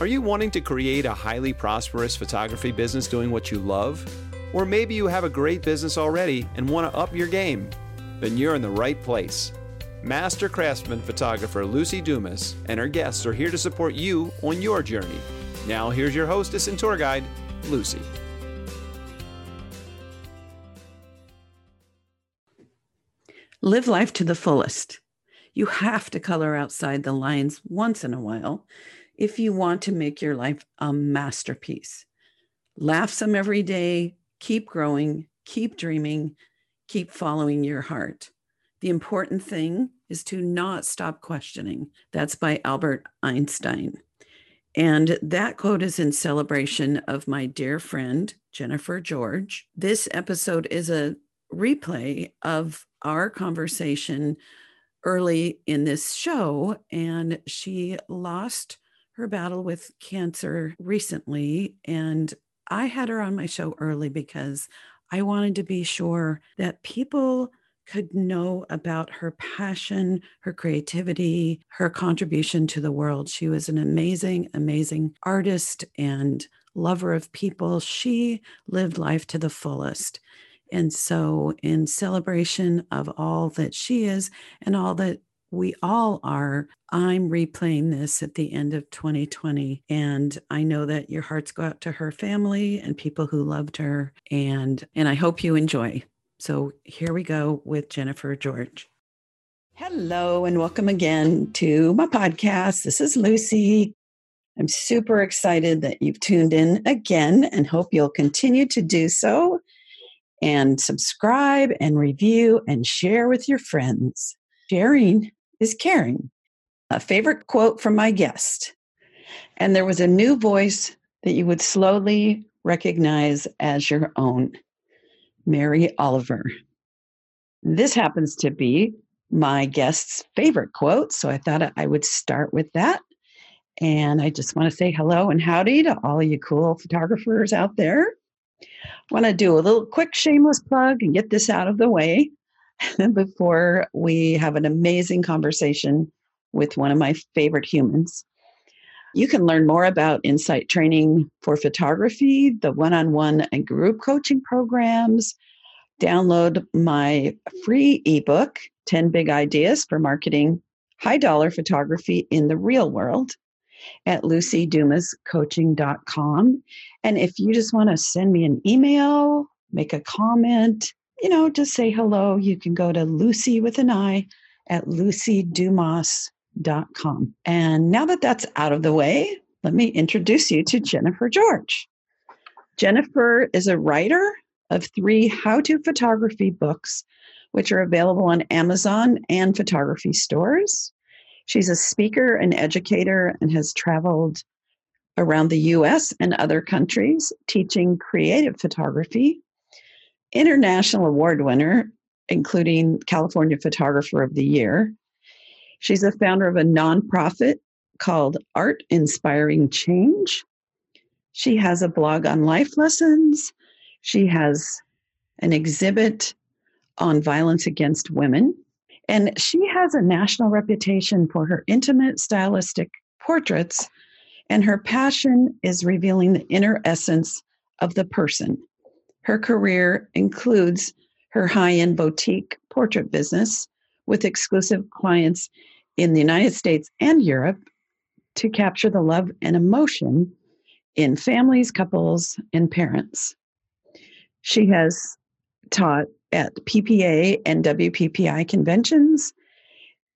Are you wanting to create a highly prosperous photography business doing what you love? Or maybe you have a great business already and want to up your game? Then you're in the right place. Master craftsman photographer Luci Dumas and her guests are here to support you on your journey. Now, here's your hostess and tour guide, Luci. Live life to the fullest. You have to color outside the lines once in a while if you want to make your life a masterpiece. Laugh some every day, keep growing, keep dreaming, keep following your heart. The important thing is to not stop questioning. That's by Albert Einstein. And that quote is in celebration of my dear friend, Jennifer George. This episode is a replay of our conversation early in this show, and she lost her battle with cancer recently. And I had her on my show early because I wanted to be sure that people could know about her passion, her creativity, her contribution to the world. She was an amazing, amazing artist and lover of people. She lived life to the fullest. And so, in celebration of all that she is and all that we all are, I'm replaying this at the end of 2020. And I know that your hearts go out to her family and people who loved her. And, and I hope you enjoy. So here we go with Jennifer George. Hello, and welcome again to my podcast. This is Luci. I'm super excited that you've tuned in again and hope you'll continue to do so and subscribe and review and share with your friends. Sharing is caring. A favorite quote from my guest. And there was a new voice that you would slowly recognize as your own Mary Oliver. This happens to be my guest's favorite quote, so I thought I would start with that. And I just want to say hello and howdy to all you cool photographers out there want to do a little quick shameless plug and get this out of the way before we have an amazing conversation with one of my favorite humans. You can learn more about Insight Training for Photography, the one on one and group coaching programs. Download my free ebook, 10 Big Ideas for Marketing High Dollar Photography in the Real World at lucidumascoaching.com. And if you just want to send me an email, make a comment, you know, just say hello, you can go to Luci with an I at lucidumas.com. And now that that's out of the way, let me introduce you to Jennifer George. Jennifer is a writer of three how to photography books, which are available on Amazon and photography stores. She's a speaker and educator and has traveled around the US and other countries teaching creative photography. International award winner, including California Photographer of the Year. She's a founder of a nonprofit called Art Inspiring Change. She has a blog on life lessons. She has an exhibit on violence against women. And she has a national reputation for her intimate, stylistic portraits, and her passion is revealing the inner essence of the person. Her career includes her high end boutique portrait business with exclusive clients in the United States and Europe to capture the love and emotion in families, couples, and parents. She has taught at PPA and WPPI conventions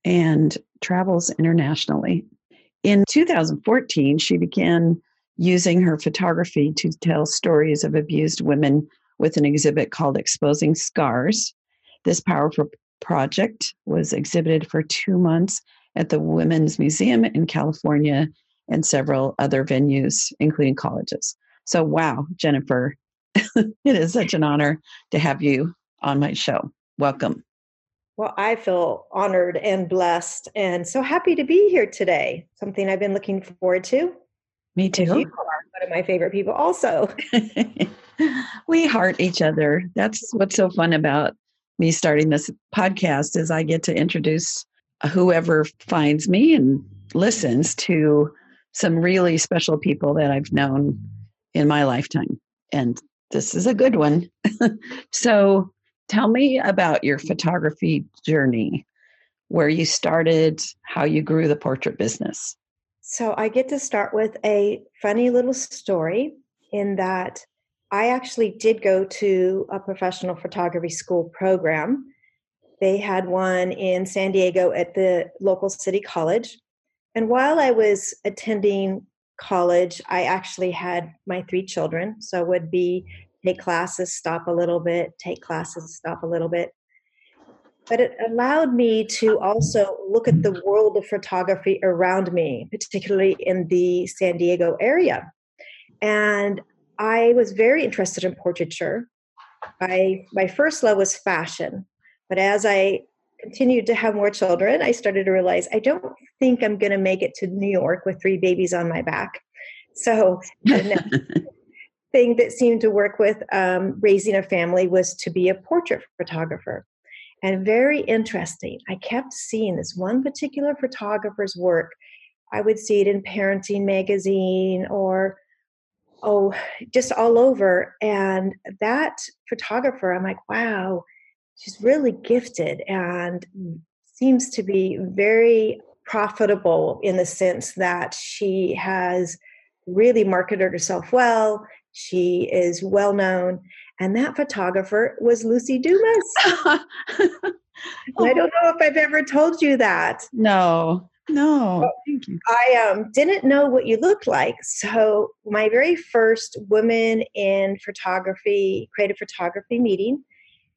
and travels internationally. In 2014, she began using her photography to tell stories of abused women with an exhibit called Exposing Scars. This powerful project was exhibited for two months at the Women's Museum in California and several other venues, including colleges. So, wow, Jennifer, it is such an honor to have you on my show. Welcome. Well, I feel honored and blessed and so happy to be here today. Something I've been looking forward to. Me too. You are one of my favorite people, also. we heart each other. That's what's so fun about me starting this podcast is I get to introduce whoever finds me and listens to some really special people that I've known in my lifetime. And this is a good one. so tell me about your photography journey, where you started, how you grew the portrait business. So I get to start with a funny little story in that I actually did go to a professional photography school program. They had one in San Diego at the local city college. And while I was attending college, I actually had my three children. So would be take classes, stop a little bit, take classes, stop a little bit. But it allowed me to also look at the world of photography around me, particularly in the San Diego area. And I was very interested in portraiture. I, my first love was fashion. But as I continued to have more children, I started to realize I don't think I'm going to make it to New York with three babies on my back. So, the thing that seemed to work with um, raising a family was to be a portrait photographer. And very interesting, I kept seeing this one particular photographer's work. I would see it in Parenting Magazine or oh, just all over. And that photographer, I'm like, wow, she's really gifted and seems to be very profitable in the sense that she has really marketed herself well. She is well known. And that photographer was Luci Dumas. I don't know if I've ever told you that. No, no. Thank you. I um, didn't know what you looked like. So, my very first woman in photography, creative photography meeting,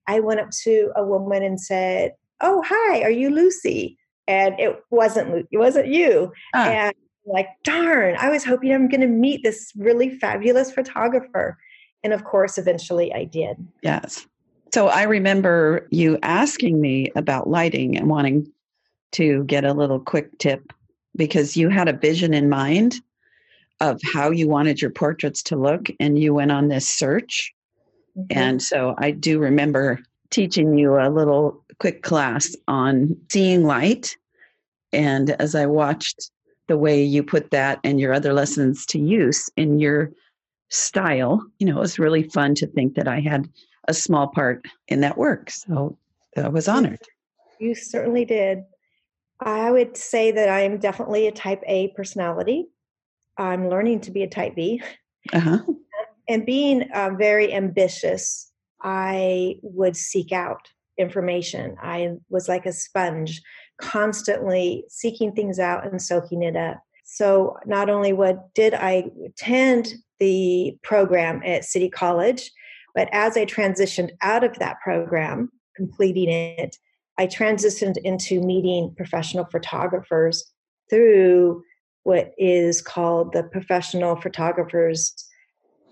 I went up to a woman and said, "Oh, hi, are you Luci?" And it wasn't it wasn't you. Uh. And like, darn, I was hoping I'm going to meet this really fabulous photographer. And of course, eventually I did. Yes. So I remember you asking me about lighting and wanting to get a little quick tip because you had a vision in mind of how you wanted your portraits to look and you went on this search Mm-hmm. And so I do remember teaching you a little quick class on seeing light. And as I watched the way you put that and your other lessons to use in your style, you know, it was really fun to think that I had a small part in that work. So I was honored. You certainly did. I would say that I'm definitely a type A personality. I'm learning to be a type B. Uh-huh and being uh, very ambitious, I would seek out information. I was like a sponge, constantly seeking things out and soaking it up. So not only what did I attend the program at City College, but as I transitioned out of that program, completing it, I transitioned into meeting professional photographers through what is called the Professional Photographers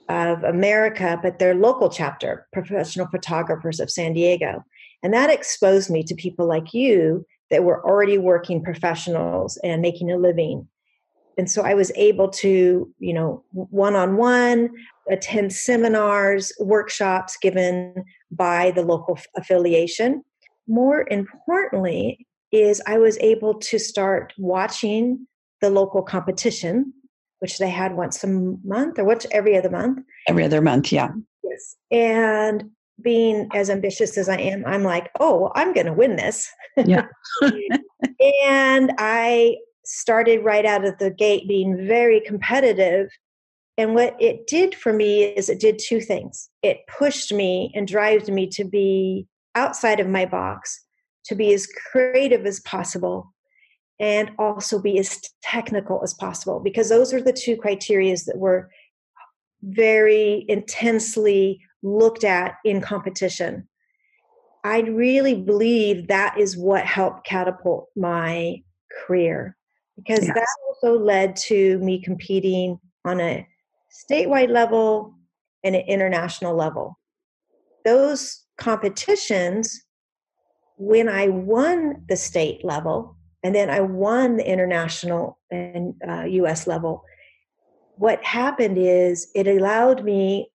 of America, but their local chapter, Professional Photographers of San Diego. And that exposed me to people like you that were already working professionals and making a living. And so I was able to, you know, one on one, attend seminars, workshops given by the local affiliation. More importantly, is I was able to start watching the local competition which they had once a month or once every other month. Every other month, yeah. Yes. And being as ambitious as I am, I'm like, oh, well, I'm going to win this. Yeah. and I started right out of the gate being very competitive. And what it did for me is it did two things. It pushed me and drives me to be outside of my box, to be as creative as possible, and also be as technical as possible because those are the two criterias that were very intensely looked at in competition i really believe that is what helped catapult my career because yes. that also led to me competing on a statewide level and an international level those competitions when i won the state level and then I won the international and uh, US level. What happened is it allowed me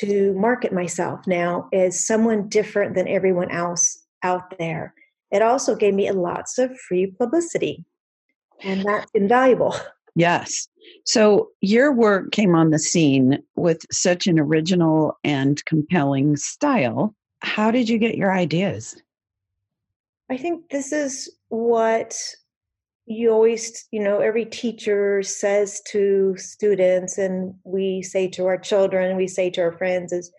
to market myself now as someone different than everyone else out there. It also gave me lots of free publicity, and that's invaluable. Yes. So, your work came on the scene with such an original and compelling style. How did you get your ideas? I think this is what you always, you know, every teacher says to students, and we say to our children, we say to our friends, is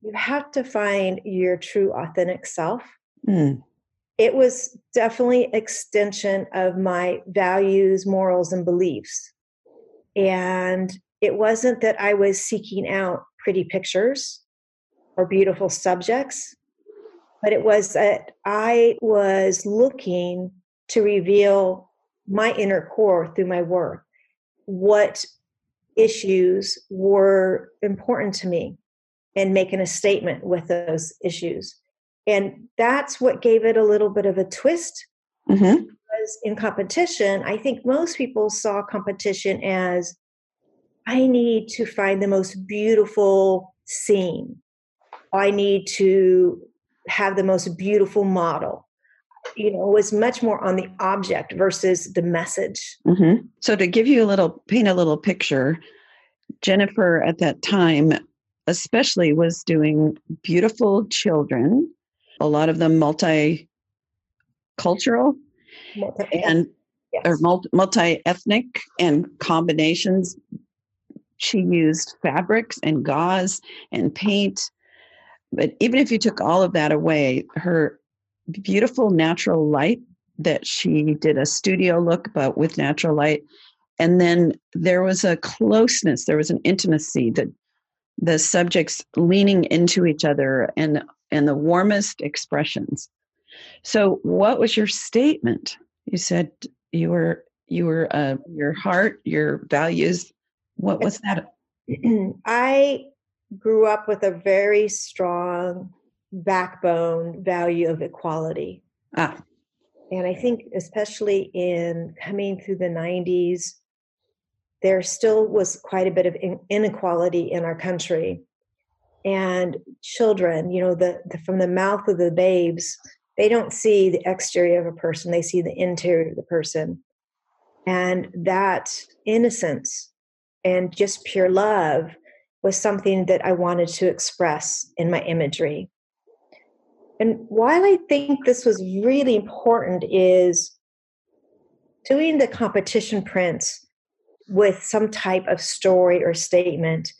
you have to find your true authentic self. Mm. It was definitely extension of my values, morals, and beliefs. And it wasn't that I was seeking out pretty pictures or beautiful subjects, but it was that I was looking to reveal my inner core through my work. What issues were important to me and making a statement with those issues. And that's what gave it a little bit of a twist. Mm-hmm. Because in competition, I think most people saw competition as I need to find the most beautiful scene. I need to have the most beautiful model. You know, it was much more on the object versus the message. Mm-hmm. So, to give you a little, paint a little picture, Jennifer at that time, especially, was doing beautiful children, a lot of them multicultural multi- and yes. or multi ethnic and combinations. She used fabrics and gauze and paint but even if you took all of that away, her beautiful natural light that she did a studio look, but with natural light. And then there was a closeness, there was an intimacy that the subjects leaning into each other and and the warmest expressions. So what was your statement? You said you were you were uh, your heart, your values. What was that? I grew up with a very strong backbone value of equality. Ah. And I think, especially in coming through the 90s, there still was quite a bit of inequality in our country. And children, you know, the, the from the mouth of the babes, they don't see the exterior of a person, they see the interior of the person. And that innocence and just pure love was something that I wanted to express in my imagery. And while I think this was really important, is doing the competition prints with some type of story or statement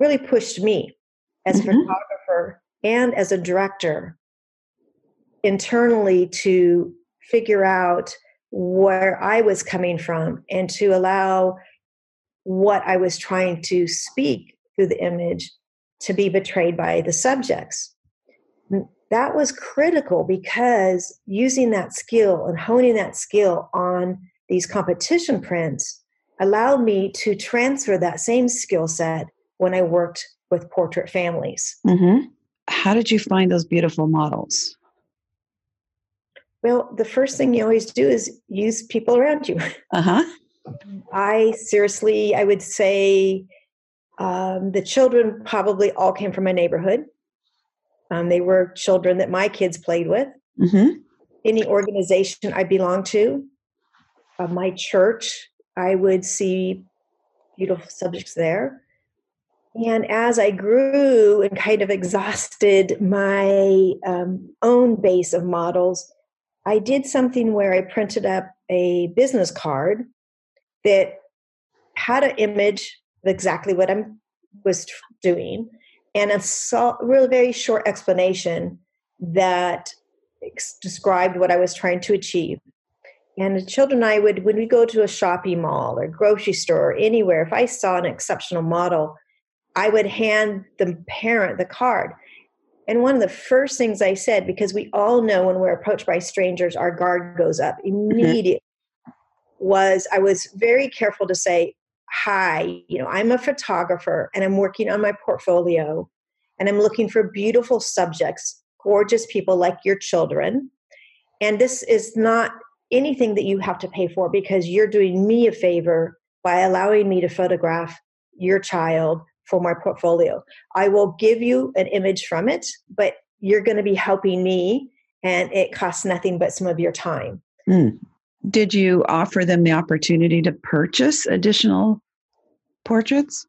really pushed me as a mm-hmm. photographer and as a director internally to figure out where I was coming from and to allow what I was trying to speak through the image to be betrayed by the subjects. That was critical because using that skill and honing that skill on these competition prints allowed me to transfer that same skill set when I worked with portrait families. Mm-hmm. How did you find those beautiful models? Well, the first thing you always do is use people around you. Uh huh. I seriously, I would say um, the children probably all came from my neighborhood. Um, they were children that my kids played with. Mm-hmm. Any organization I belonged to, uh, my church, I would see beautiful subjects there. And as I grew and kind of exhausted my um, own base of models, I did something where I printed up a business card that had an image of exactly what I was doing, and a so, really very short explanation that ex- described what I was trying to achieve. And the children and I would, when we go to a shopping mall or grocery store or anywhere, if I saw an exceptional model, I would hand the parent the card. And one of the first things I said, because we all know when we're approached by strangers, our guard goes up mm-hmm. immediately, mm-hmm. was I was very careful to say, hi, you know, I'm a photographer and I'm working on my portfolio and I'm looking for beautiful subjects, gorgeous people like your children. And this is not anything that you have to pay for because you're doing me a favor by allowing me to photograph your child for my portfolio. I will give you an image from it, but you're going to be helping me and it costs nothing but some of your time. Mm. did you offer them the opportunity to purchase additional portraits?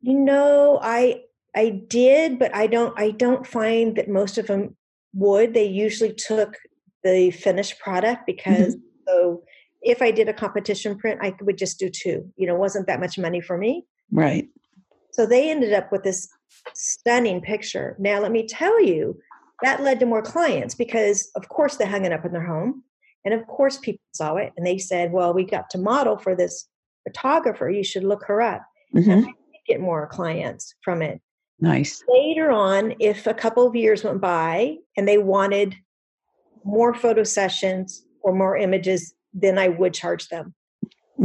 You know, I I did, but I don't I don't find that most of them would. They usually took the finished product because mm-hmm. so if I did a competition print, I would just do two. You know, wasn't that much money for me. Right. So they ended up with this stunning picture. Now, let me tell you, that led to more clients because, of course, they hung it up in their home. And of course, people saw it and they said, Well, we got to model for this photographer. You should look her up. Mm-hmm. get more clients from it. Nice. Later on, if a couple of years went by and they wanted more photo sessions or more images, then I would charge them.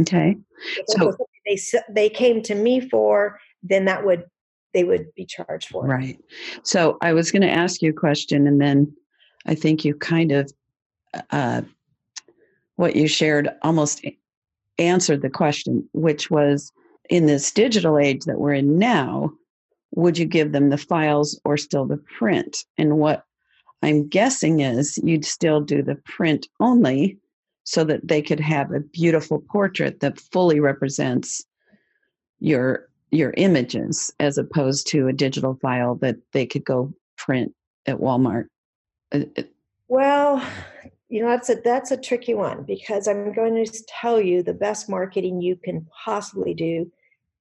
Okay. so they they came to me for, then that would they would be charged for. Right. So I was going to ask you a question, and then I think you kind of uh, what you shared almost answered the question, which was in this digital age that we're in now, would you give them the files or still the print? And what I'm guessing is you'd still do the print only so that they could have a beautiful portrait that fully represents your your images as opposed to a digital file that they could go print at Walmart. Uh, well, you know that's a that's a tricky one because I'm going to tell you the best marketing you can possibly do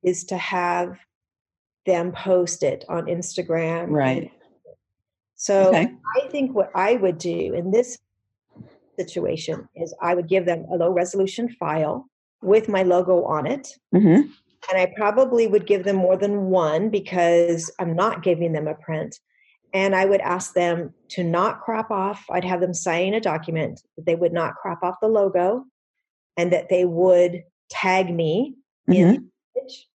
is to have them post it on Instagram. Right. So okay. I think what I would do in this situation is I would give them a low resolution file with my logo on it. Mm-hmm. And I probably would give them more than one because I'm not giving them a print. And I would ask them to not crop off. I'd have them sign a document that they would not crop off the logo and that they would tag me mm-hmm. in the image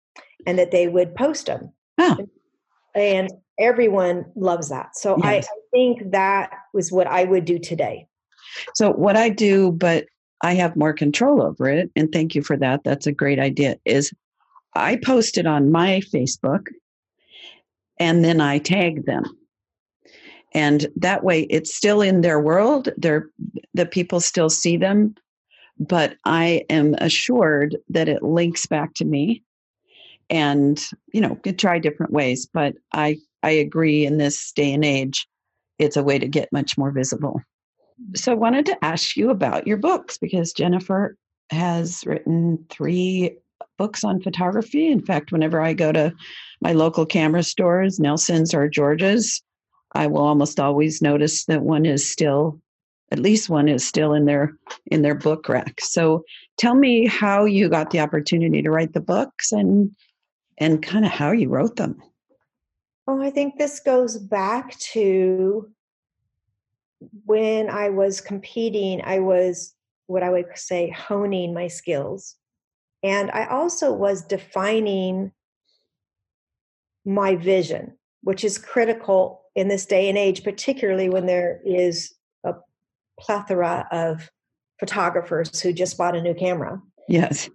and that they would post them. Oh. And everyone loves that. So yes. I, I think that was what I would do today. So what I do, but I have more control over it, and thank you for that. That's a great idea. Is I post it on my Facebook and then I tag them. And that way it's still in their world. They're, the people still see them, but I am assured that it links back to me and you know could try different ways but i i agree in this day and age it's a way to get much more visible so i wanted to ask you about your books because jennifer has written three books on photography in fact whenever i go to my local camera stores nelson's or george's i will almost always notice that one is still at least one is still in their in their book rack so tell me how you got the opportunity to write the books and and kind of how you wrote them. Oh, I think this goes back to when I was competing, I was what I would say honing my skills. And I also was defining my vision, which is critical in this day and age, particularly when there is a plethora of photographers who just bought a new camera. Yes.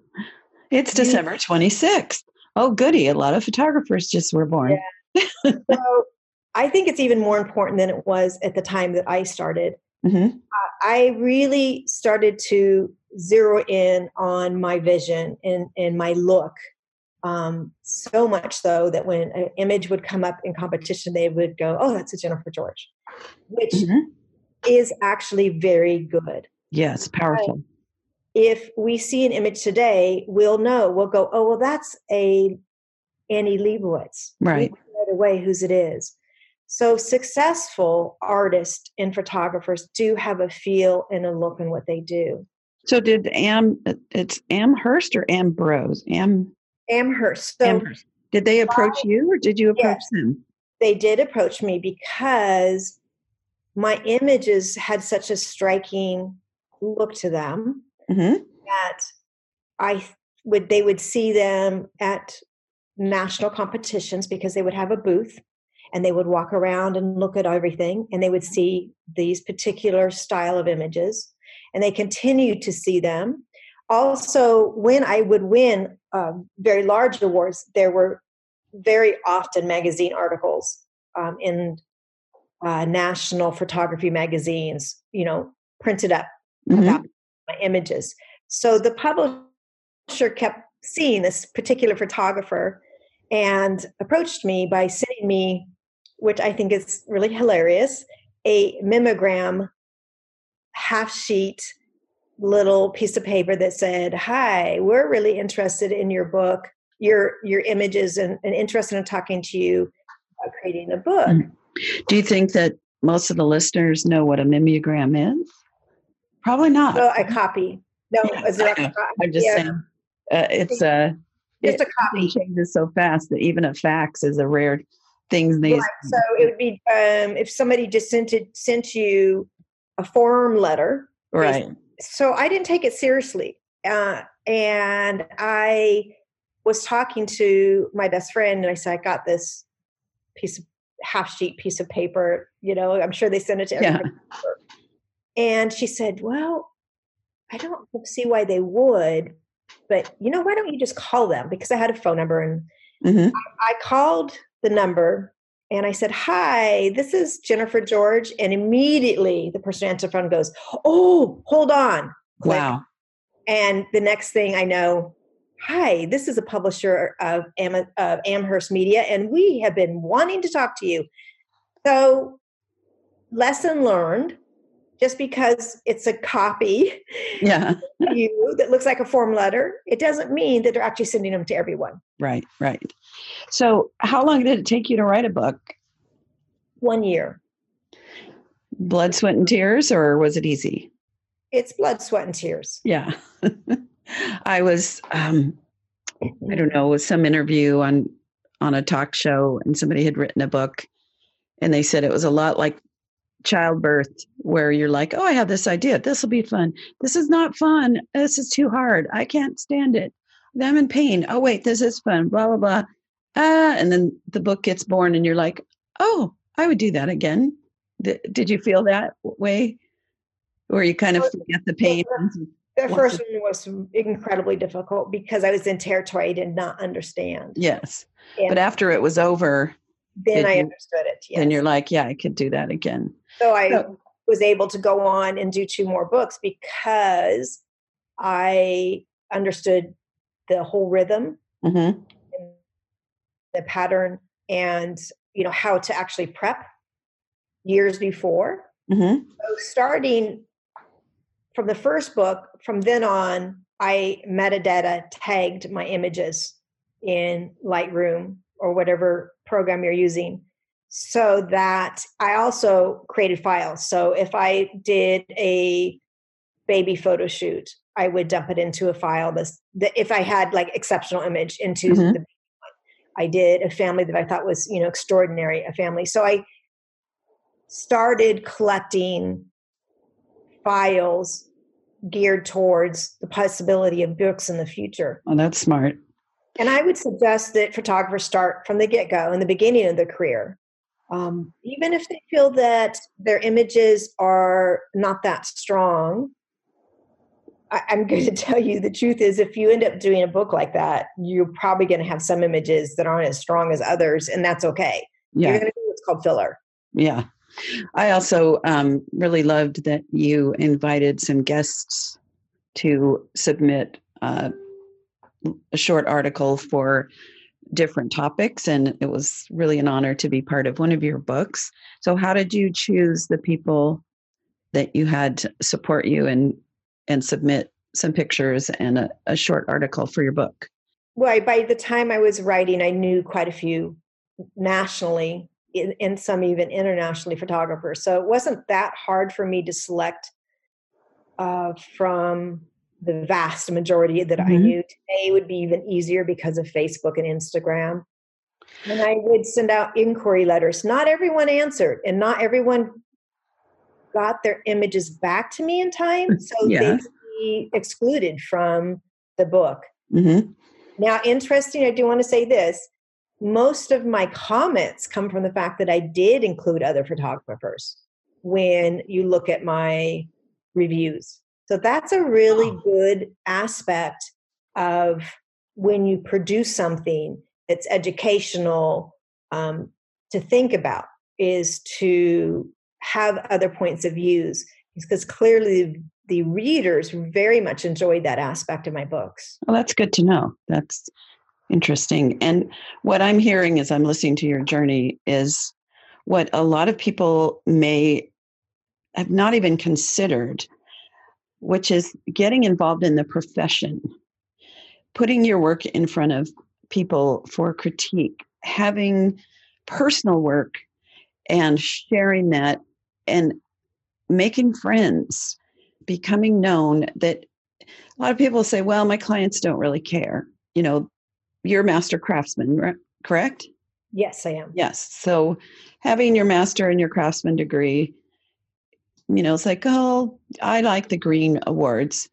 It's December 26th oh, goody, a lot of photographers just were born. Yeah. so I think it's even more important than it was at the time that I started. Mm-hmm. I really started to zero in on my vision and, and my look. Um, so much so that when an image would come up in competition, they would go, "Oh, that's a Jennifer George," which mm-hmm. is actually very good. Yes, powerful if we see an image today, we'll know, we'll go, oh, well, that's a Annie Leibovitz. Right. Right away whose it is. So successful artists and photographers do have a feel and a look in what they do. So did Am it's Amherst or Ambrose? Am Amherst. So Amherst. Did they approach I, you or did you approach yes, them? They did approach me because my images had such a striking look to them mm-hmm. that I would they would see them at national competitions because they would have a booth and they would walk around and look at everything and they would see these particular style of images and they continued to see them also when i would win um, very large awards there were very often magazine articles um, in uh, national photography magazines you know printed up mm-hmm. about my images. So the publisher kept seeing this particular photographer and approached me by sending me, which I think is really hilarious, a mimeogram half sheet little piece of paper that said, Hi, we're really interested in your book, your your images and, and interested in talking to you about creating a book. Mm. Do you think that most of the listeners know what a mimeogram is? Probably not. Oh, I copy. No, yeah, I'm just yeah. saying. Uh, it's uh, just it, a copy. changes so fast that even a fax is a rare thing these. Right. So it would be um, if somebody just sent it sent you a form letter. Right. So I didn't take it seriously, uh, and I was talking to my best friend, and I said, "I got this piece of half sheet piece of paper. You know, I'm sure they sent it to everybody." Yeah. And she said, "Well, I don't see why they would, but you know, why don't you just call them? Because I had a phone number and mm-hmm. I, I called the number and I said, Hi, this is Jennifer George. And immediately the person answered the phone goes, Oh, hold on. Click. Wow. And the next thing I know, Hi, this is a publisher of, Am- of Amherst Media, and we have been wanting to talk to you. So, lesson learned just because it's a copy yeah. you that looks like a form letter, it doesn't mean that they're actually sending them to everyone. Right, right. So, how long did it take you to write a book? One year. Blood, sweat, and tears, or was it easy? It's blood, sweat, and tears. Yeah. I was, um, I don't know, with some interview on on a talk show, and somebody had written a book, and they said it was a lot like childbirth where you're like, oh, I have this idea. This will be fun. This is not fun. This is too hard. I can't stand it. I'm in pain. Oh, wait, this is fun. Blah, blah, blah. Ah, and then the book gets born and you're like, oh, I would do that again. D- did you feel that way? Or you kind of forget the pain? The first one was incredibly difficult because I was in territory I did not understand. Yes. And but after it was over, then I understood it. Yes. And you're like, yeah, I could do that again. So I so, was able to go on and do two more books because I understood the whole rhythm, mm-hmm. the pattern, and you know how to actually prep years before. Mm-hmm. So starting from the first book, from then on, I metadata tagged my images in Lightroom or whatever program you're using so that I also created files. So if I did a baby photo shoot, I would dump it into a file. This, the, if I had like exceptional image into mm-hmm. the. I did a family that I thought was you know extraordinary, a family. So I started collecting files geared towards the possibility of books in the future. Oh, that's smart. And I would suggest that photographers start from the get go in the beginning of their career. Um, even if they feel that their images are not that strong, I, am going to tell you the truth is if you end up doing a book like that, you're probably going to have some images that aren't as strong as others, and that's okay. Yeah. You're going to do what's called filler. Yeah. I also um, really loved that you invited some guests to submit uh, a short article for different topics and it was really an honor to be part of one of your books. So how did you choose the people that you had support you and and submit some pictures and a, a short article for your book? Well by the time i was writing i knew quite a few nationally and some even internationally photographers. So it wasn't that hard for me to select uh, from the vast majority that mm-hmm. I knew. Today would be even easier because of Facebook and Instagram. And I would send out inquiry letters. Not everyone answered, and not everyone got their images back to me in time. Mm, so yeah. they'd be excluded from the book. Mm-hmm. Now, interesting, I do want to say this. Most of my comments come from the fact that I did include other photographers when you look at my reviews. So that's a really good aspect of when you produce something that's educational um, to think about is to have other points of views because clearly the readers very much enjoyed that aspect of my books. Well, that's good to know. That's interesting. And what I'm hearing as I'm listening to your journey is what a lot of people may have not even considered, which is getting involved in the profession, putting your work in front of people for critique, having personal work and sharing that and making friends, becoming known that a lot of people say, well, my clients don't really care. You know, you're a master craftsman, correct? Yes, I am. Yes. So having your master and your craftsman degree, you know, it's like, oh, I like the green awards.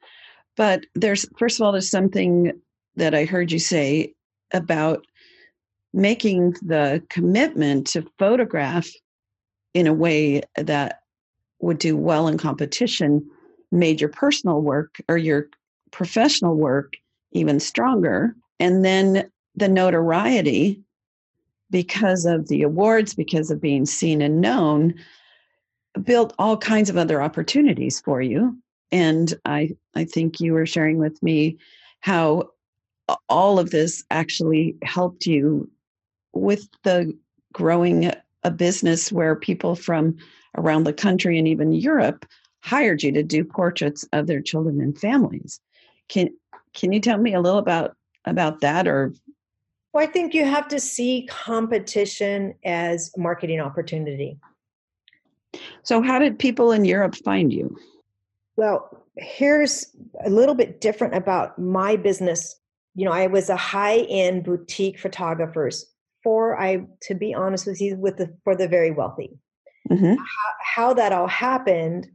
But there's, first of all, there's something that I heard you say about making the commitment to photograph in a way that would do well in competition made your personal work or your professional work even stronger. And then the notoriety because of the awards, because of being seen and known, built all kinds of other opportunities for you. And I, I think you were sharing with me how all of this actually helped you with the growing a business where people from around the country and even Europe hired you to do portraits of their children and families. Can can you tell me a little about about that or well, I think you have to see competition as marketing opportunity. So, how did people in Europe find you? Well, here's a little bit different about my business. You know, I was a high-end boutique photographers for I, to be honest with you, with the for the very wealthy. Mm-hmm. How, how that all happened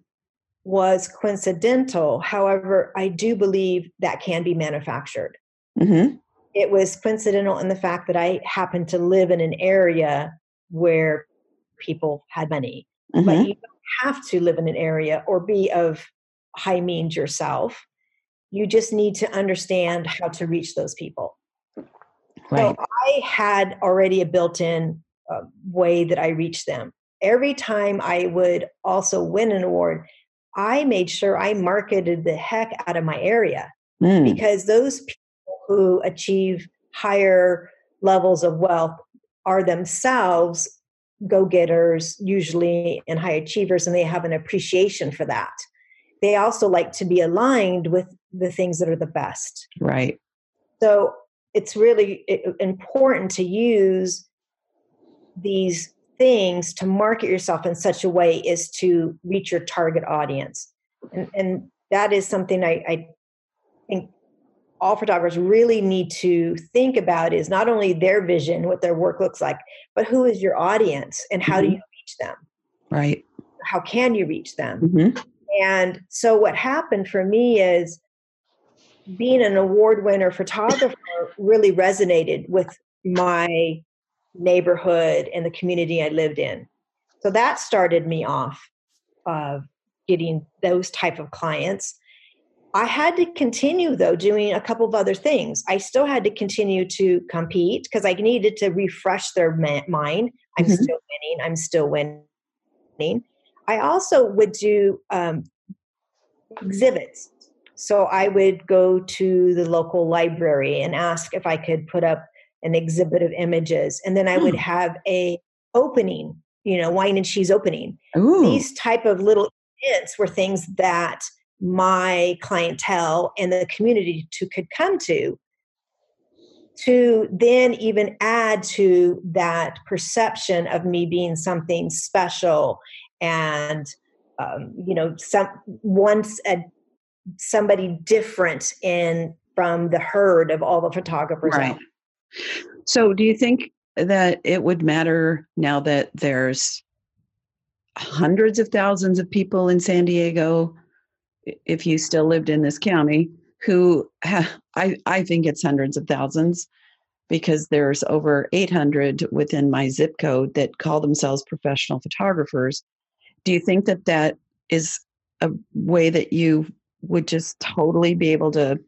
was coincidental. However, I do believe that can be manufactured. Mm-hmm it was coincidental in the fact that I happened to live in an area where people had money. Mm-hmm. But you don't have to live in an area or be of high means yourself. You just need to understand how to reach those people. Right. So I had already a built in uh, way that I reached them. Every time I would also win an award, I made sure I marketed the heck out of my area mm. because those people who achieve higher levels of wealth are themselves go getters, usually, and high achievers, and they have an appreciation for that. They also like to be aligned with the things that are the best. Right. So it's really important to use these things to market yourself in such a way as to reach your target audience. And, and that is something I, I think all photographers really need to think about is not only their vision, what their work looks like, but who is your audience and how mm-hmm. do you reach them? Right. How can you reach them? Mm-hmm. And so what happened for me is being an award winner photographer really resonated with my neighborhood and the community I lived in. So that started me off of getting those type of clients. I had to continue though doing a couple of other things. I still had to continue to compete because I needed to refresh their mind. I'm mm-hmm. still winning. I'm still winning. I also would do um, exhibits. So I would go to the local library and ask if I could put up an exhibit of images, and then I would hmm. have a opening, you know, wine and cheese opening. Ooh. These type of little events were things that my clientele and the community to could come to to then even add to that perception of me being something special and um, you know some once a, somebody different in from the herd of all the photographers right. So do you think that it would matter now that there's hundreds of thousands of people in san diego if you still lived in this county, who ha- I, I think it's hundreds of thousands because there's over 800 within my zip code that call themselves professional photographers. Do you think that that is a way that you would just totally be able to?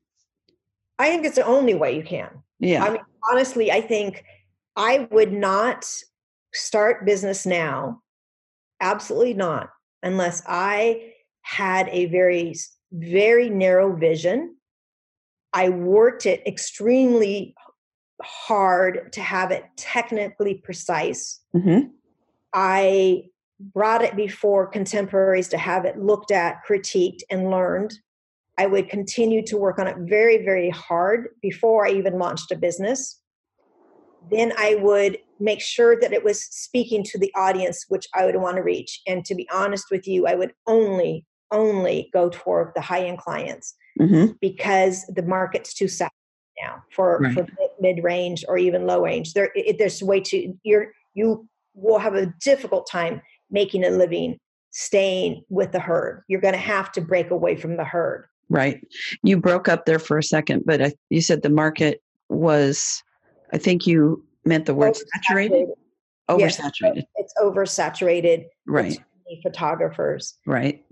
I think it's the only way you can. Yeah. I mean, honestly, I think I would not start business now. Absolutely not, unless I had a very very narrow vision. I worked it extremely hard to have it technically precise. Mm-hmm. I brought it before contemporaries to have it looked at, critiqued, and learned. I would continue to work on it very, very hard before I even launched a business. Then I would make sure that it was speaking to the audience which I would want to reach. And to be honest with you, I would only, only go toward the high end clients Mm-hmm. because the market's too saturated now for, Right. for mid range or even low range. There, it, there's way too, you're, you will have a difficult time making a living staying with the herd. You're going to have to break away from the herd. Right. You broke up there for a second, but I, you said the market was, I think you meant the word saturated, Yes. oversaturated. It's oversaturated. Right. Photographers. Right.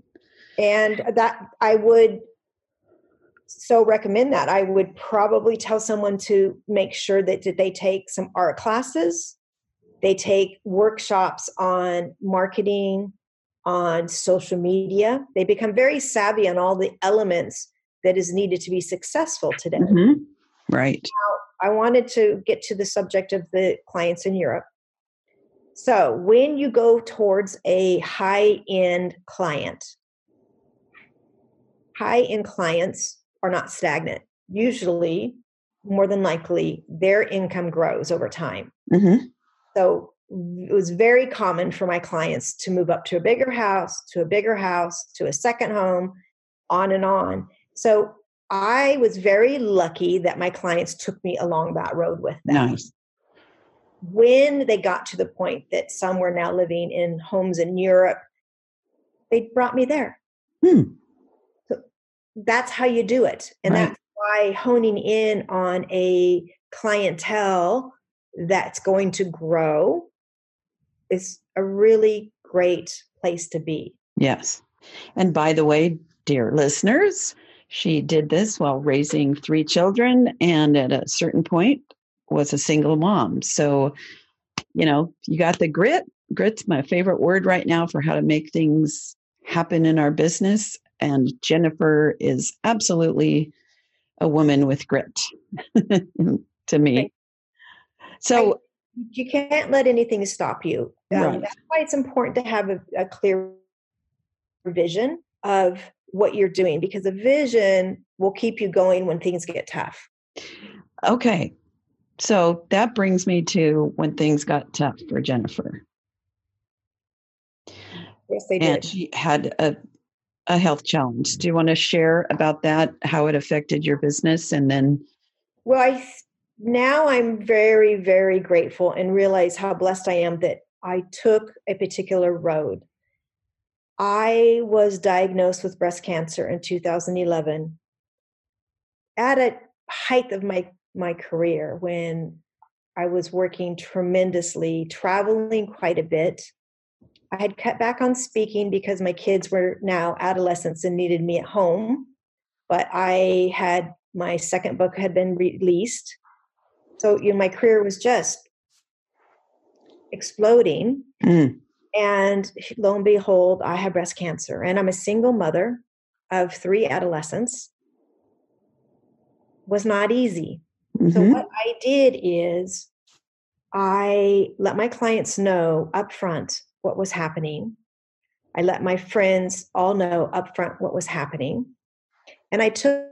And that I would so recommend that. I would probably tell someone to make sure that, that they take some art classes, they take workshops on marketing, on social media. They become very savvy on all the elements that is needed to be successful today. Mhm. Right. I wanted to get to the subject of the clients in Europe. So, when you go towards a high end client, high end clients are not stagnant. Usually, more than likely, their income grows over time. hmm So, it was very common for my clients to move up to a bigger house, to a bigger house, to a second home, on and on. So, I was very lucky that my clients took me along that road with them Nice. when they got to the point that some were now living in homes in Europe, they brought me there. Hmm. That's how you do it. And Right. that's why honing in on a clientele that's going to grow is a really great place to be. Yes. And by the way, dear listeners, she did this while raising three children and at a certain point was a single mom. So, you know, you got the grit. Grit's my favorite word right now for how to make things happen in our business. And Jennifer is absolutely a woman with grit to me. So, You can't let anything stop you. Um, Right. That's why it's important to have a, a clear vision of what you're doing because a vision will keep you going when things get tough. okay. So that brings me to when things got tough for Jennifer. Yes, they and did. she had a a health challenge. Do you want to share about that? How it affected your business, and then Well, I now I'm very, very grateful and realize how blessed I am that I took a particular road. I was diagnosed with breast cancer in 2011 at a height of my my career when I was working tremendously, traveling quite a bit. I had cut back on speaking because my kids were now adolescents and needed me at home. But I had my second book had been released. So you know, my career was just exploding. Mm, And lo and behold, I have breast cancer. And I'm a single mother of three adolescents. Was not easy. So mhm, what I did is I let my clients know upfront what was happening. I let my friends all know upfront what was happening. And I took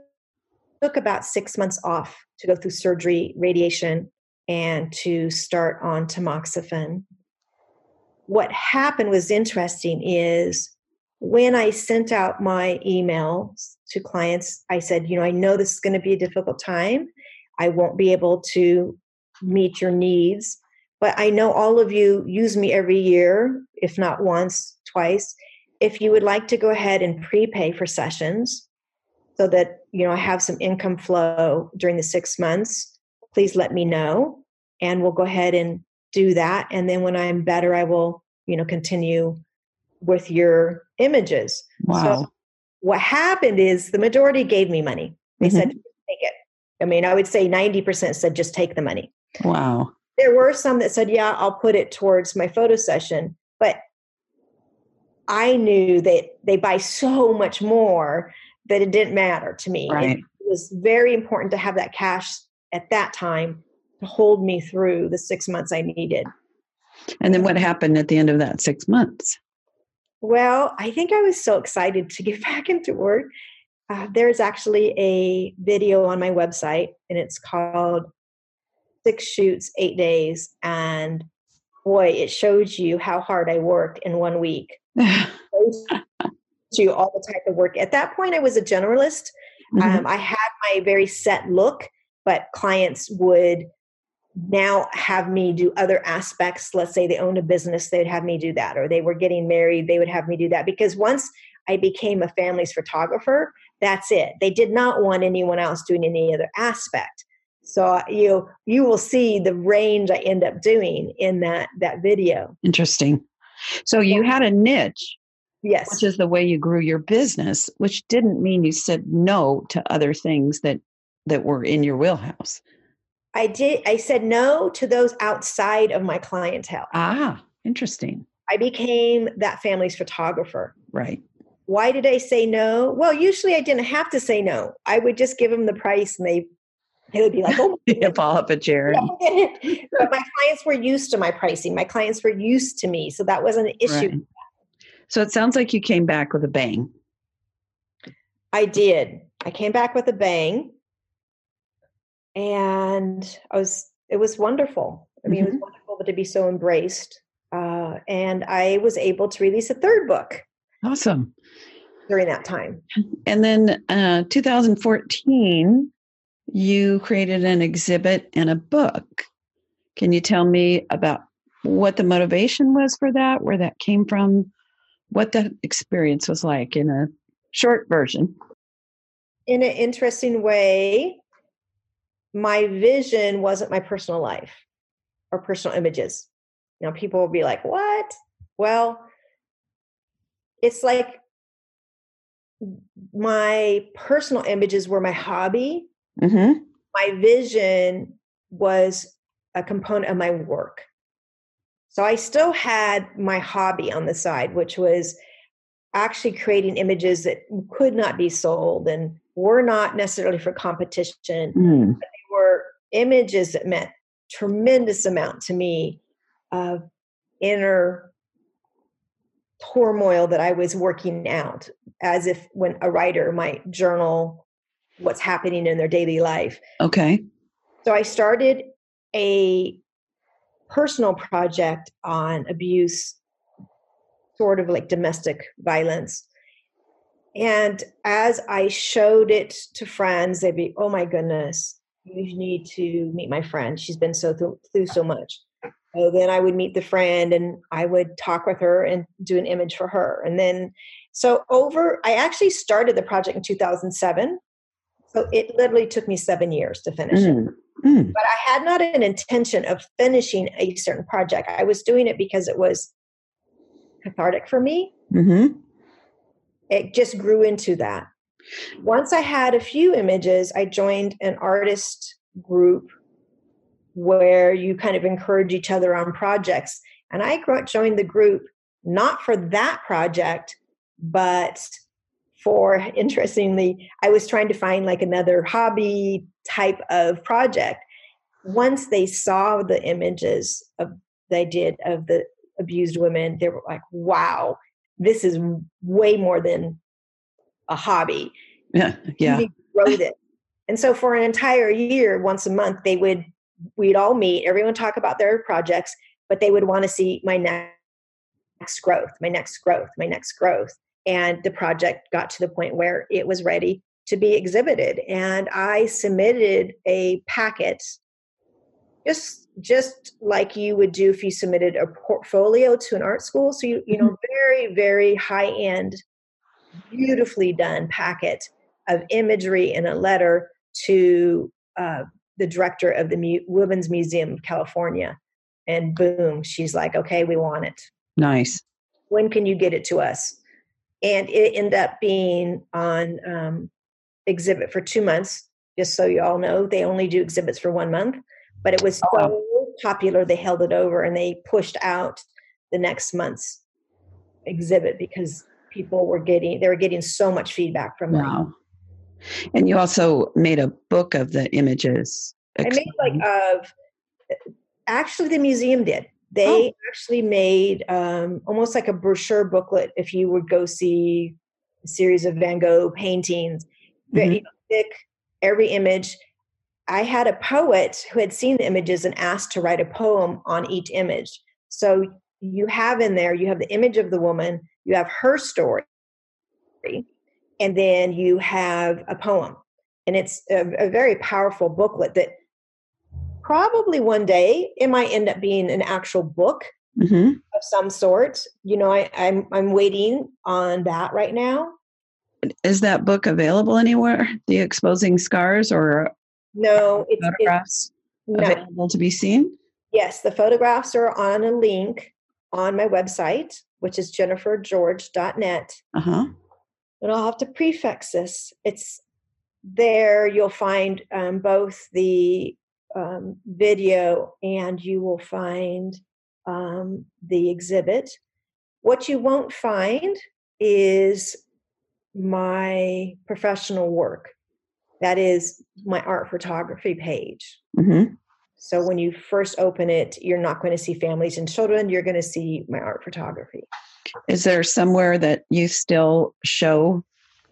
took about 6 months off to go through surgery, radiation and to start on tamoxifen. What happened was interesting is when I sent out my emails to clients, I said, you know, I know this is going to be a difficult time. I won't be able to meet your needs, but I know all of you use me every year, if not once, twice. If you would like to go ahead and prepay for sessions so that, you know, I have some income flow during the 6 months, please let me know and we'll go ahead and do that and then when I'm better I will, you know, continue with your images. wow. What happened is the majority gave me money. They said, mm-hmm. take it. I mean, I would say 90% said, just take the money. wow. There were some that said, yeah, I'll put it towards my photo session. But I knew that they buy so much more that it didn't matter to me. Right. It was very important to have that cash at that time to hold me through the six months I needed. And then what happened at the end of that six months? Well, I think I was so excited to get back into work. Uh, there's actually a video on my website, and it's called Six Shoots, Eight Days. And boy, it shows you how hard I worked in one week. you all the type of work. At that point, I was a generalist. Mm-hmm. Um, I had my very set look, but clients would now have me do other aspects. Let's say they owned a business, they'd have me do that, or they were getting married, they would have me do that. Because once I became a family's photographer, that's it. They did not want anyone else doing any other aspect. So you you will see the range I end up doing in that that video. Interesting. So you had a niche. Yes. Which is the way you grew your business, which didn't mean you said no to other things that that were in your wheelhouse. I did I said no to those outside of my clientele. Ah, interesting. I became that family's photographer. Right. Why did I say no? Well, usually I didn't have to say no. I would just give them the price and they they would be like, oh, fall up a chair. but my clients were used to my pricing. My clients were used to me. So that wasn't an issue. Right. So it sounds like you came back with a bang. I did. I came back with a bang and I was it was wonderful. I mean, mm-hmm. it was mm-hmm. wonderful to be so embraced. Uh, and I was able to release a third book. Awesome. During that time. And then uh, 2014, you created an exhibit and a book. Can you tell me about what the motivation was for that, where that came from, what the experience was like in a short version? In an interesting way, my vision wasn't my personal life or personal images. Now, people will be like, what? Well, it's like my personal images were my hobby. Mm-hmm. My vision was a component of my work. So I still had my hobby on the side, which was actually creating images that could not be sold and were not necessarily for competition. Mm were images that meant tremendous amount to me of inner turmoil that I was working out, as if when a writer might journal what's happening in their daily life. Okay. So I started a personal project on abuse, sort of like domestic violence. And as I showed it to friends, they'd be, oh my goodness, you need to meet my friend. She's been so th- through so much. So then I would meet the friend and I would talk with her and do an image for her. And then, so over, I actually started the project in 2007. So it literally took me seven years to finish mm. it. Mm. But I had not an intention of finishing a certain project. I was doing it because it was cathartic for me. Mm-hmm. It just grew into that. Once I had a few images, I joined an artist group where you kind of encourage each other on projects. And I joined the group not for that project, but for interestingly, I was trying to find like another hobby type of project. Once they saw the images of they did of the abused women, they were like, wow, this is way more than a hobby. Yeah, yeah. wrote it. And so for an entire year, once a month, they would we'd all meet, everyone talk about their projects, but they would want to see my next growth, my next growth, my next growth. And the project got to the point where it was ready to be exhibited. And I submitted a packet just just like you would do if you submitted a portfolio to an art school. So you you know, mm-hmm. very, very high end beautifully done packet of imagery in a letter to uh, the director of the Mu- Women's Museum of California. And boom, she's like, okay, we want it. Nice. When can you get it to us? And it ended up being on um, exhibit for two months. Just so you all know, they only do exhibits for one month. But it was oh, so wow. popular, they held it over and they pushed out the next month's exhibit because people were getting they were getting so much feedback from them. Wow. And you also made a book of the images. I made like of actually the museum did. They oh. actually made um, almost like a brochure booklet if you would go see a series of Van Gogh paintings. Very mm-hmm. thick, every image. I had a poet who had seen the images and asked to write a poem on each image. So you have in there, you have the image of the woman, you have her story, and then you have a poem. And it's a, a very powerful booklet that probably one day it might end up being an actual book mm-hmm. of some sort. You know, I, I'm I'm waiting on that right now. Is that book available anywhere? The exposing scars or no it's, photographs it's, available no. to be seen? Yes, the photographs are on a link on my website, which is jennifergeorge.net. Uh-huh. And I'll have to prefix this. It's there. You'll find um, both the um, video and you will find um, the exhibit. What you won't find is my professional work. That is my art photography page. Mm-hmm. So when you first open it, you're not going to see families and children. You're going to see my art photography. Is there somewhere that you still show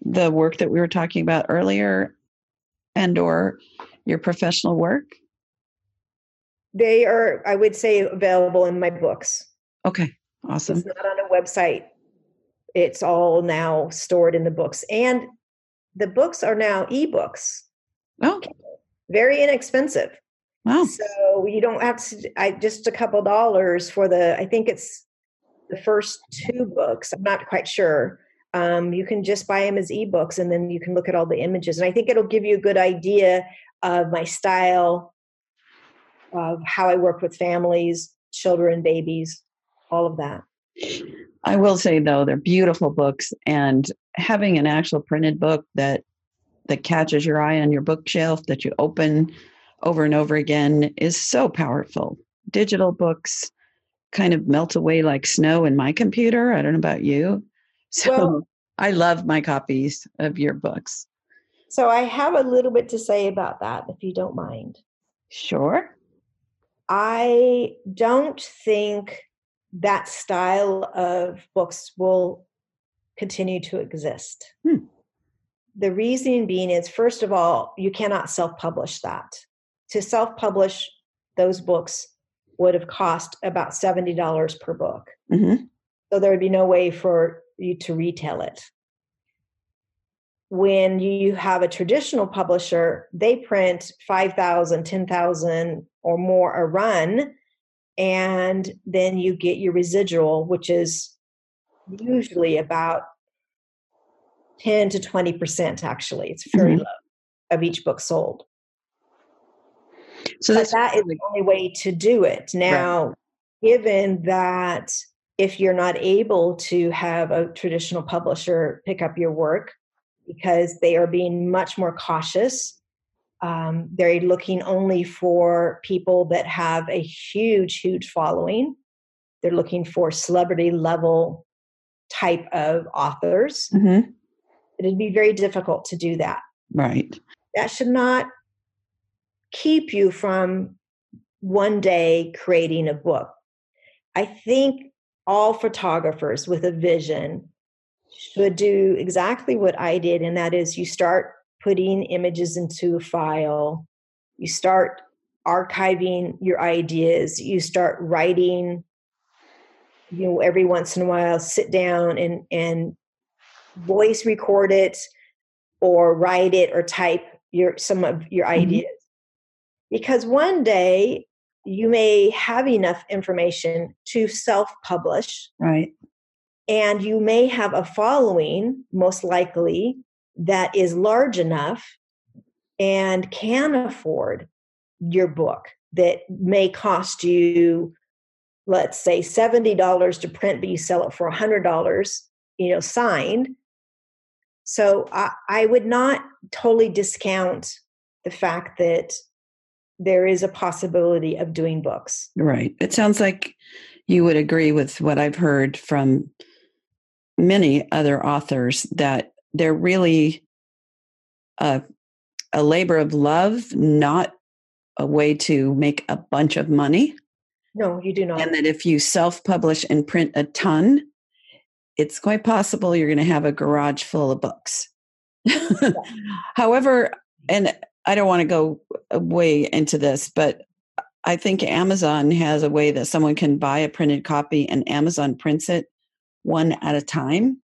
the work that we were talking about earlier and or your professional work? They are, I would say, available in my books. Okay, awesome. It's not on a website. It's all now stored in the books. And the books are now ebooks. Oh. Very inexpensive. Wow. So you don't have to I just a couple dollars for the I think it's the first two books. I'm not quite sure. Um, you can just buy them as ebooks and then you can look at all the images. And I think it'll give you a good idea of my style, of how I work with families, children, babies, all of that. I will say though, they're beautiful books and having an actual printed book that that catches your eye on your bookshelf that you open over and over again is so powerful. Digital books kind of melt away like snow in my computer. I don't know about you. So well, I love my copies of your books. So I have a little bit to say about that, if you don't mind. Sure. I don't think that style of books will continue to exist. Hmm. The reason being is, first of all, you cannot self publish that. To self publish those books would have cost about $70 per book. Mm-hmm. So there would be no way for you to retail it. When you have a traditional publisher, they print 5,000, 10,000 or more a run and then you get your residual which is usually about 10 to 20% actually it's very mm-hmm. low of each book sold so that's that is the only way to do it now right. given that if you're not able to have a traditional publisher pick up your work because they are being much more cautious um, they're looking only for people that have a huge, huge following. They're looking for celebrity level type of authors. Mm-hmm. It'd be very difficult to do that. Right. That should not keep you from one day creating a book. I think all photographers with a vision should do exactly what I did, and that is you start putting images into a file, you start archiving your ideas, you start writing, you know, every once in a while, sit down and, and voice record it or write it or type your some of your mm-hmm. ideas. Because one day you may have enough information to self-publish. Right. And you may have a following, most likely, that is large enough and can afford your book that may cost you let's say $70 to print but you sell it for $100 you know signed. So I, I would not totally discount the fact that there is a possibility of doing books. Right. It sounds like you would agree with what i've heard from many other authors that they're really a, a labor of love, not a way to make a bunch of money. No, you do not. And that if you self publish and print a ton, it's quite possible you're going to have a garage full of books. However, and I don't want to go way into this, but I think Amazon has a way that someone can buy a printed copy and Amazon prints it one at a time.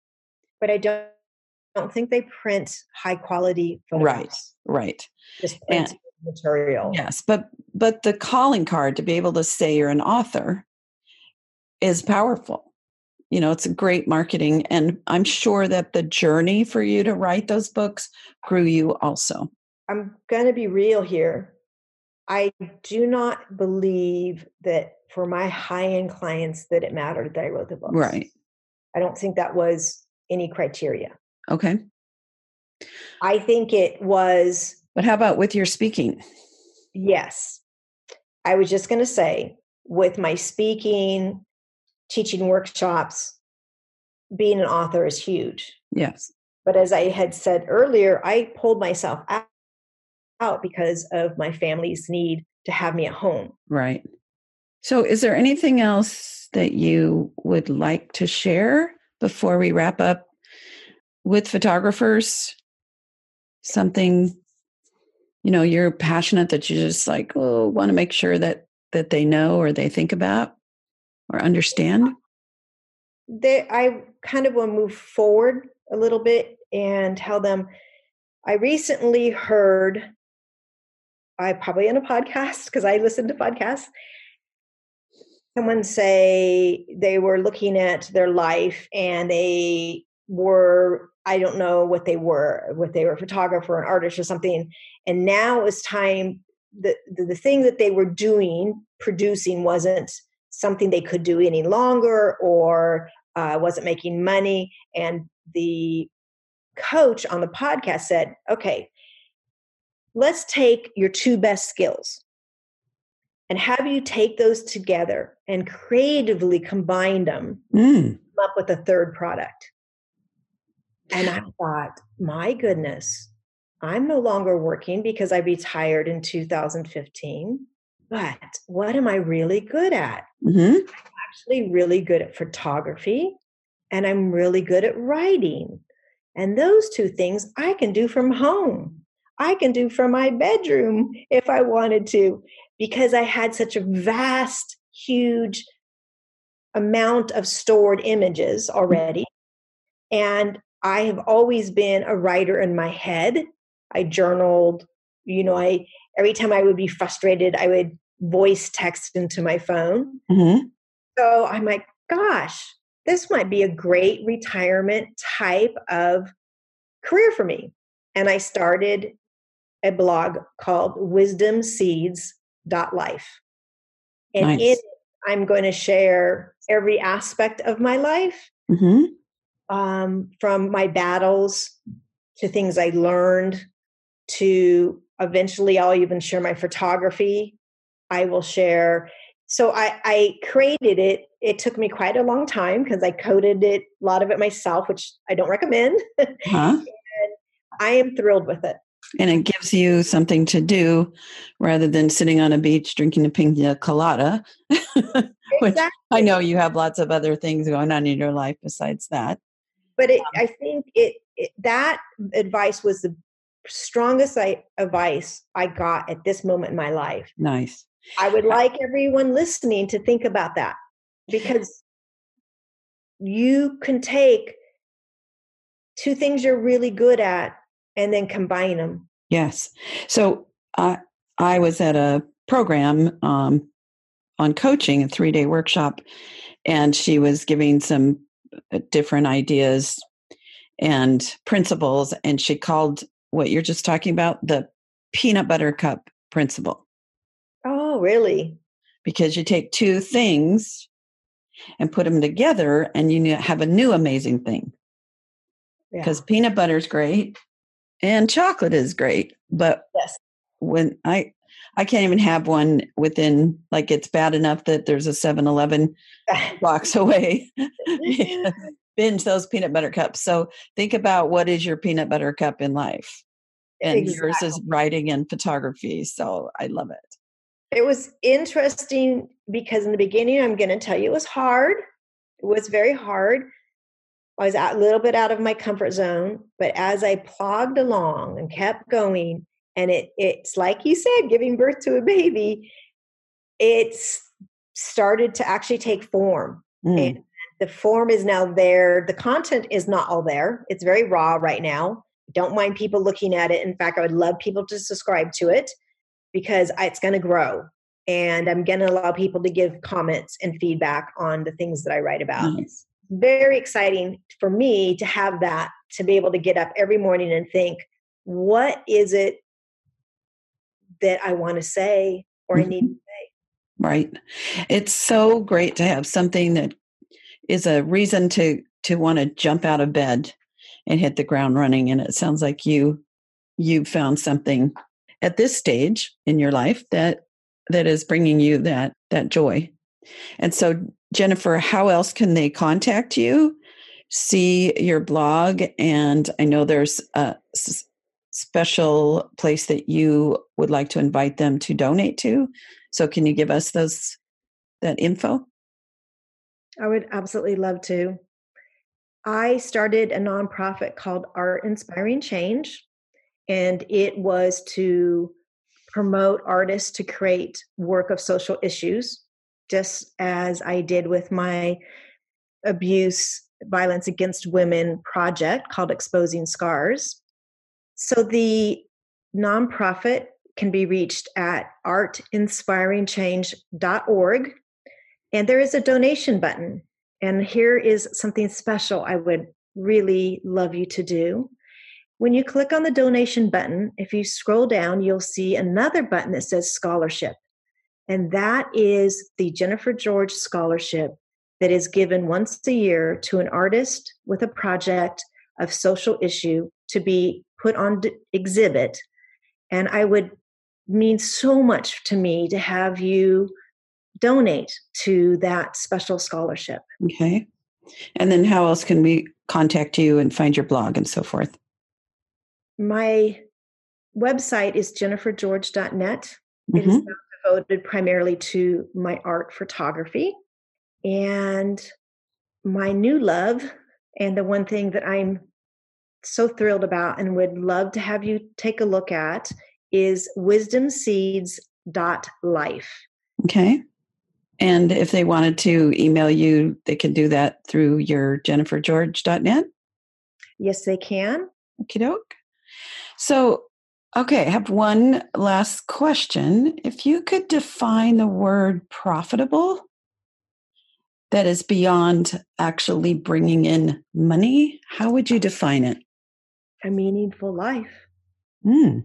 But I don't, don't think they print high quality photographs. Right, right. Just print and, material. Yes, but but the calling card to be able to say you're an author is powerful. You know, it's a great marketing, and I'm sure that the journey for you to write those books grew you also. I'm going to be real here. I do not believe that for my high end clients that it mattered that I wrote the book. Right. I don't think that was any criteria. Okay. I think it was. But how about with your speaking? Yes. I was just going to say, with my speaking, teaching workshops, being an author is huge. Yes. But as I had said earlier, I pulled myself out out because of my family's need to have me at home. Right. So, is there anything else that you would like to share before we wrap up with photographers? Something you know you're passionate that you just like oh want to make sure that that they know or they think about or understand uh, they i kind of want to move forward a little bit and tell them i recently heard I probably in a podcast because I listen to podcasts. Someone say they were looking at their life and they were I don't know what they were, what they were a photographer, an artist, or something. And now it's time the, the, the thing that they were doing, producing, wasn't something they could do any longer or uh, wasn't making money. And the coach on the podcast said, "Okay, let's take your two best skills and have you take those together and creatively combine them mm. up with a third product. And I thought, my goodness, I'm no longer working because I retired in 2015. But what am I really good at? Mm-hmm. I'm actually really good at photography and I'm really good at writing. And those two things I can do from home. I can do from my bedroom if I wanted to, because I had such a vast, huge amount of stored images already. And I have always been a writer in my head. I journaled, you know, I every time I would be frustrated, I would voice text into my phone. Mm-hmm. So I'm like, gosh, this might be a great retirement type of career for me. And I started a blog called wisdomseeds.life. And nice. in it, I'm going to share every aspect of my life mm-hmm. um, from my battles to things I learned to eventually I'll even share my photography. I will share. So I, I created it. It took me quite a long time because I coded it, a lot of it myself, which I don't recommend. Huh? I am thrilled with it and it gives you something to do rather than sitting on a beach drinking a pina colada exactly. which i know you have lots of other things going on in your life besides that. But it, um, i think it, it, that advice was the strongest I, advice i got at this moment in my life. Nice. I would like everyone listening to think about that because you can take two things you're really good at and then combine them. Yes. So I I was at a program um, on coaching, a three day workshop, and she was giving some uh, different ideas and principles, and she called what you're just talking about the peanut butter cup principle. Oh, really? Because you take two things and put them together, and you have a new amazing thing. Because yeah. peanut butter is great, and chocolate is great but yes when i i can't even have one within like it's bad enough that there's a 7-eleven box away binge those peanut butter cups. So think about what is your peanut butter cup in life. And exactly. yours is writing and photography. So I love it. It was interesting because in the beginning, I'm going to tell you, it was hard. It was very hard. I was a little bit out of my comfort zone, but as I plogged along and kept going, and it it's like you said, giving birth to a baby, it's started to actually take form. Mm. And the form is now there. The content is not all there. It's very raw right now. Don't mind people looking at it. In fact, I would love people to subscribe to it because it's going to grow. And I'm going to allow people to give comments and feedback on the things that I write about. Nice very exciting for me to have that to be able to get up every morning and think what is it that i want to say or mm-hmm. i need to say? Right. It's so great to have something that is a reason to to want to jump out of bed and hit the ground running and it sounds like you you found something at this stage in your life that that is bringing you that that joy. And so Jennifer, how else can they contact you? See your blog, and I know there's a s- special place that you would like to invite them to donate to. So, can you give us those that info? I would absolutely love to. I started a nonprofit called Art Inspiring Change, and it was to promote artists to create work of social issues just as I did with my abuse, violence against women project called Exposing Scars. So the nonprofit can be reached at artinspiringchange.org. And there is a donation button. And here is something special I would really love you to do. When you click on the donation button, if you scroll down, you'll see another button that says scholarship. And that is the Jennifer George Scholarship that is given once a year to an artist with a project of social issue to be put on exhibit. And I would mean so much to me to have you donate to that special scholarship. Okay. And then how else can we contact you and find your blog and so forth? My website is jennifergeorge.net. Mm-hmm. It is mm-hmm devoted primarily to my art photography. And my new love, and the one thing that I'm so thrilled about and would love to have you take a look at is wisdomseeds.life. Okay. And if they wanted to email you, they can do that through your jennifergeorge.net? Yes, they can. Okie doke. So Okay, I have one last question. If you could define the word profitable that is beyond actually bringing in money, how would you define it? A meaningful life. Mm.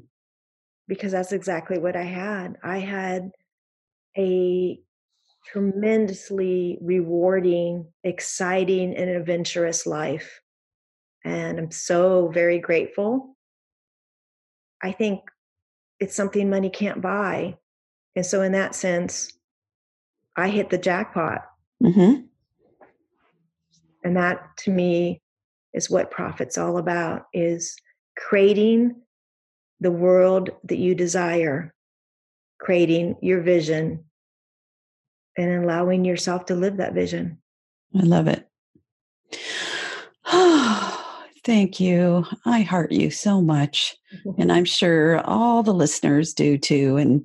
Because that's exactly what I had. I had a tremendously rewarding, exciting, and adventurous life. And I'm so very grateful I think it's something money can't buy. And so, in that sense, I hit the jackpot. Mm-hmm. And that to me is what profit's all about is creating the world that you desire, creating your vision, and allowing yourself to live that vision. I love it. Thank you. I heart you so much. And I'm sure all the listeners do too, and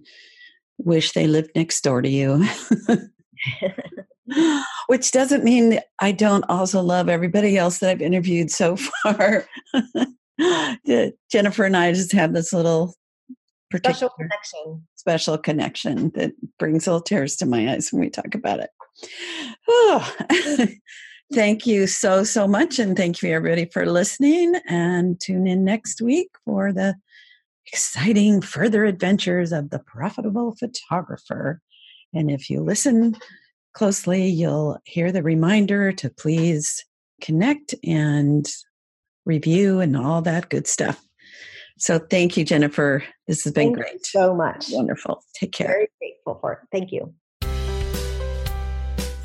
wish they lived next door to you. Which doesn't mean I don't also love everybody else that I've interviewed so far. Jennifer and I just have this little special connection. Special connection that brings little tears to my eyes when we talk about it. Thank you so, so much. And thank you, everybody, for listening. And tune in next week for the exciting further adventures of the profitable photographer. And if you listen closely, you'll hear the reminder to please connect and review and all that good stuff. So thank you, Jennifer. This has been thank great. so much. Wonderful. Take care. Very grateful for it. Thank you.